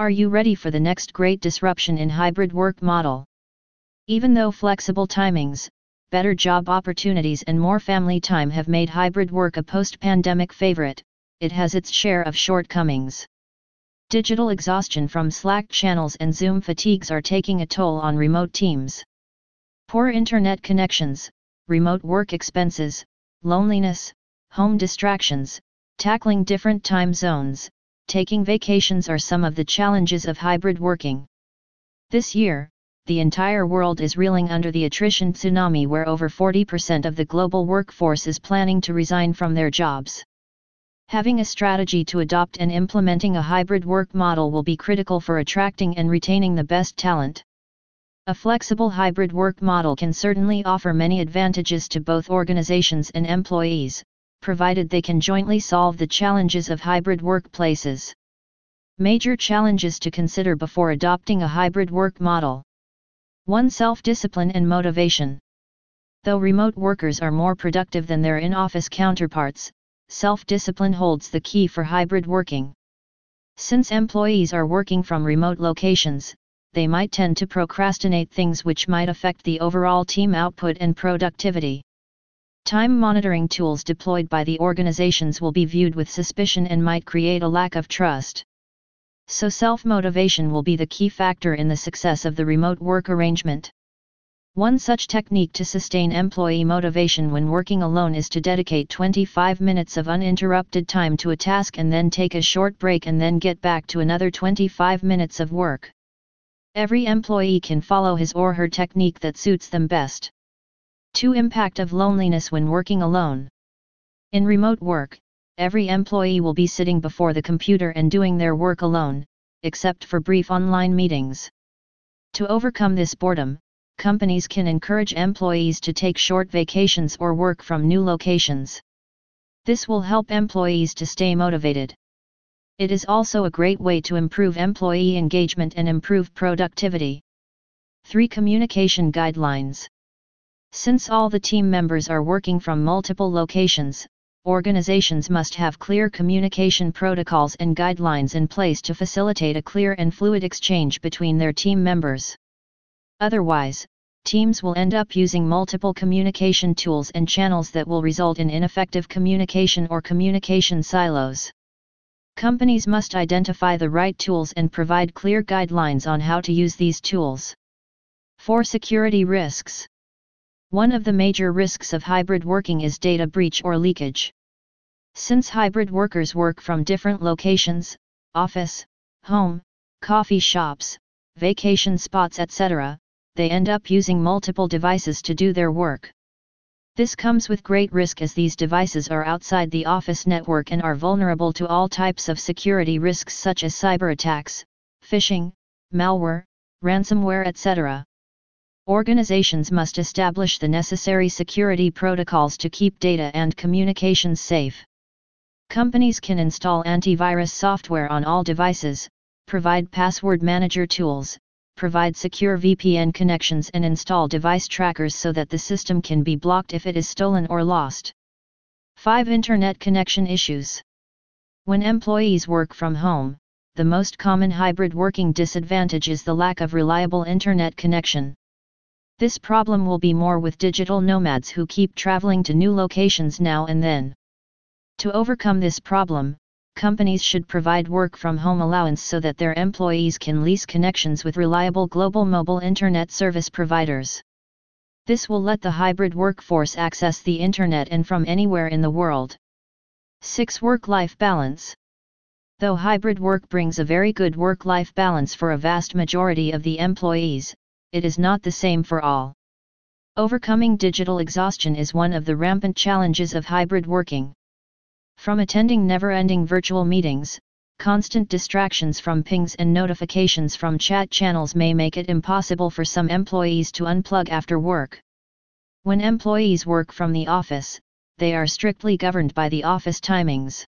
Are you ready for the next great disruption in hybrid work model? Even though flexible timings, better job opportunities and more family time have made hybrid work a post-pandemic favorite, it has its share of shortcomings. Digital exhaustion from Slack channels and Zoom fatigues are taking a toll on remote teams. Poor internet connections, remote work expenses, loneliness, home distractions, tackling different time zones, taking vacations are some of the challenges of hybrid working. This year, the entire world is reeling under the attrition tsunami where over 40% of the global workforce is planning to resign from their jobs. Having a strategy to adopt and implementing a hybrid work model will be critical for attracting and retaining the best talent. A flexible hybrid work model can certainly offer many advantages to both organizations and employees, provided they can jointly solve the challenges of hybrid workplaces. Major challenges to consider before adopting a hybrid work model 1. Self discipline and motivation. Though remote workers are more productive than their in office counterparts, self discipline holds the key for hybrid working. Since employees are working from remote locations, they might tend to procrastinate things which might affect the overall team output and productivity. Time monitoring tools deployed by the organizations will be viewed with suspicion and might create a lack of trust so self-motivation will be the key factor in the success of the remote work arrangement. One such technique to sustain employee motivation when working alone is to dedicate 25 minutes of uninterrupted time to a task and then take a short break and then get back to another 25 minutes of work. Every employee can follow his or her technique that suits them best. 2. Impact of loneliness when working alone. In remote work, every employee will be sitting before the computer and doing their work alone, except for brief online meetings. To overcome this boredom, companies can encourage employees to take short vacations or work from new locations. This will help employees to stay motivated. It is also a great way to improve employee engagement and improve productivity. 3. Communication Guidelines Since all the team members are working from multiple locations, organizations must have clear communication protocols and guidelines in place to facilitate a clear and fluid exchange between their team members. Otherwise, teams will end up using multiple communication tools and channels that will result in ineffective communication or communication silos. Companies must identify the right tools and provide clear guidelines on how to use these tools. 4. Security risks. One of the major risks of hybrid working is data breach or leakage. Since hybrid workers work from different locations, office, home, coffee shops, vacation spots etc., they end up using multiple devices to do their work. This comes with great risk as these devices are outside the office network and are vulnerable to all types of security risks such as cyber attacks, phishing, malware, ransomware etc. Organizations must establish the necessary security protocols to keep data and communications safe. Companies can install antivirus software on all devices, provide password manager tools, provide secure VPN connections and install device trackers so that the system can be blocked if it is stolen or lost. 5. Internet connection issues. When employees work from home, the most common hybrid working disadvantage is the lack of reliable internet connection. This problem will be more with digital nomads who keep traveling to new locations now and then. To overcome this problem, companies should provide work from home allowance so that their employees can lease connections with reliable global mobile internet service providers. This will let the hybrid workforce access the internet and from anywhere in the world. 6. Work life balance. Though hybrid work brings a very good work life balance for a vast majority of the employees, it is not the same for all. Overcoming digital exhaustion is one of the rampant challenges of hybrid working. From attending never ending virtual meetings, constant distractions from pings and notifications from chat channels may make it impossible for some employees to unplug after work. When employees work from the office, they are strictly governed by the office timings.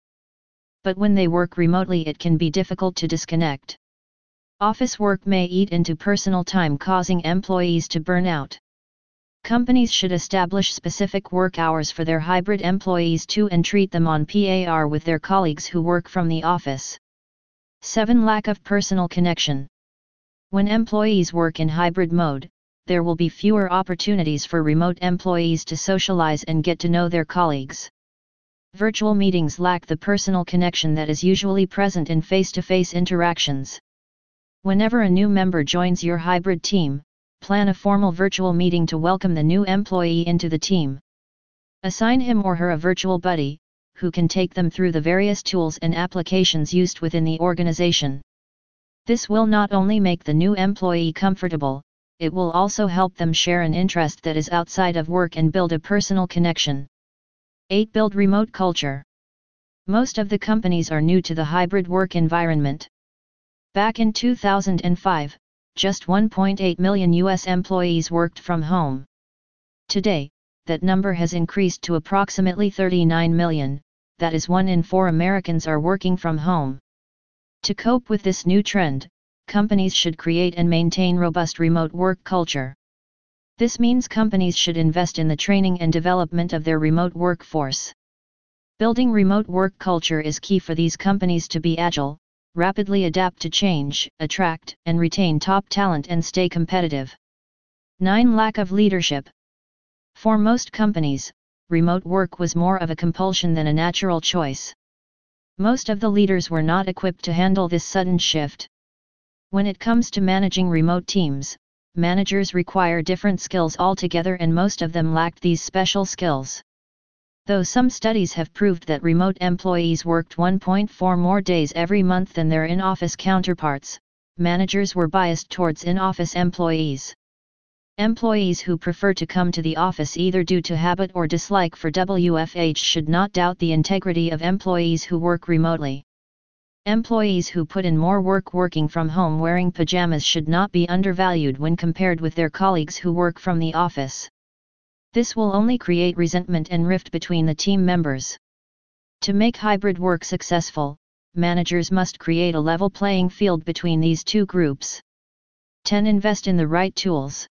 But when they work remotely, it can be difficult to disconnect. Office work may eat into personal time causing employees to burn out. Companies should establish specific work hours for their hybrid employees too and treat them on PAR with their colleagues who work from the office. 7. Lack of personal connection. When employees work in hybrid mode, there will be fewer opportunities for remote employees to socialize and get to know their colleagues. Virtual meetings lack the personal connection that is usually present in face to face interactions. Whenever a new member joins your hybrid team, plan a formal virtual meeting to welcome the new employee into the team. Assign him or her a virtual buddy, who can take them through the various tools and applications used within the organization. This will not only make the new employee comfortable, it will also help them share an interest that is outside of work and build a personal connection. 8. Build remote culture. Most of the companies are new to the hybrid work environment. Back in 2005, just 1.8 million US employees worked from home. Today, that number has increased to approximately 39 million, that is one in four Americans are working from home. To cope with this new trend, companies should create and maintain robust remote work culture. This means companies should invest in the training and development of their remote workforce. Building remote work culture is key for these companies to be agile, rapidly adapt to change, attract and retain top talent and stay competitive. 9. Lack of leadership. For most companies, remote work was more of a compulsion than a natural choice. Most of the leaders were not equipped to handle this sudden shift. When it comes to managing remote teams, managers require different skills altogether and most of them lacked these special skills. Though some studies have proved that remote employees worked 1.4 more days every month than their in-office counterparts, managers were biased towards in-office employees. Employees who prefer to come to the office either due to habit or dislike for WFH should not doubt the integrity of employees who work remotely. Employees who put in more work working from home wearing pajamas should not be undervalued when compared with their colleagues who work from the office. This will only create resentment and rift between the team members. To make hybrid work successful, managers must create a level playing field between these two groups. 10. Invest in the right tools.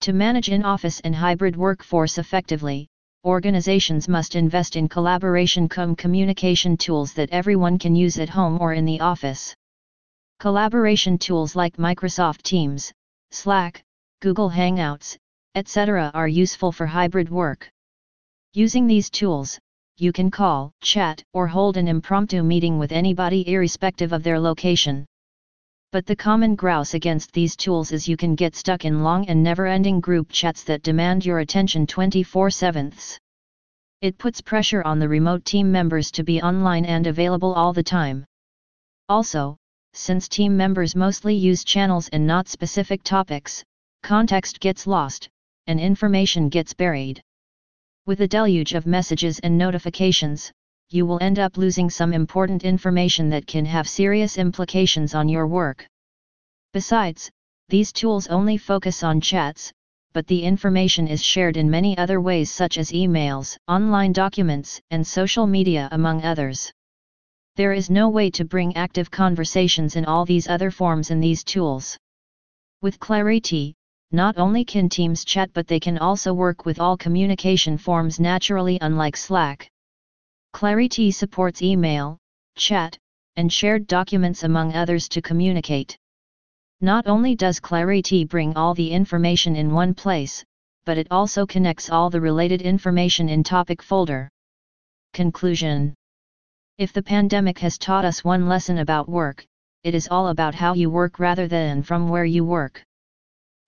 To manage in-office and hybrid workforce effectively, organizations must invest in collaboration cum communication tools that everyone can use at home or in the office. Collaboration tools like Microsoft Teams, Slack, Google Hangouts, etc. are useful for hybrid work. Using these tools, you can call, chat, or hold an impromptu meeting with anybody irrespective of their location but the common grouse against these tools is you can get stuck in long and never-ending group chats that demand your attention 24/7. It puts pressure on the remote team members to be online and available all the time. Also, since team members mostly use channels and not specific topics, context gets lost, and information gets buried. With a deluge of messages and notifications, you will end up losing some important information that can have serious implications on your work. Besides, these tools only focus on chats, but the information is shared in many other ways such as emails, online documents, and social media among others. There is no way to bring active conversations in all these other forms in these tools. With Clariti, not only can teams chat but they can also work with all communication forms naturally unlike Slack. Clariti supports email, chat, and shared documents among others to communicate. Not only does Clariti bring all the information in one place, but it also connects all the related information in topic folder. Conclusion If the pandemic has taught us one lesson about work, it is all about how you work rather than from where you work.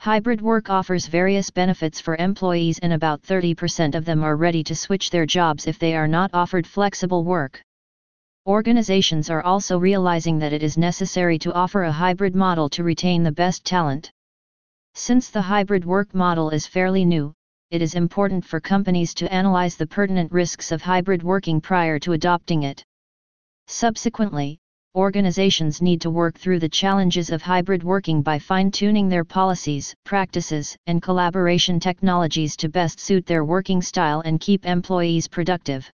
Hybrid work offers various benefits for employees and about 30% of them are ready to switch their jobs if they are not offered flexible work. Organizations are also realizing that it is necessary to offer a hybrid model to retain the best talent. Since the hybrid work model is fairly new, it is important for companies to analyze the pertinent risks of hybrid working prior to adopting it. Subsequently, organizations need to work through the challenges of hybrid working by fine-tuning their policies, practices, and collaboration technologies to best suit their working style and keep employees productive.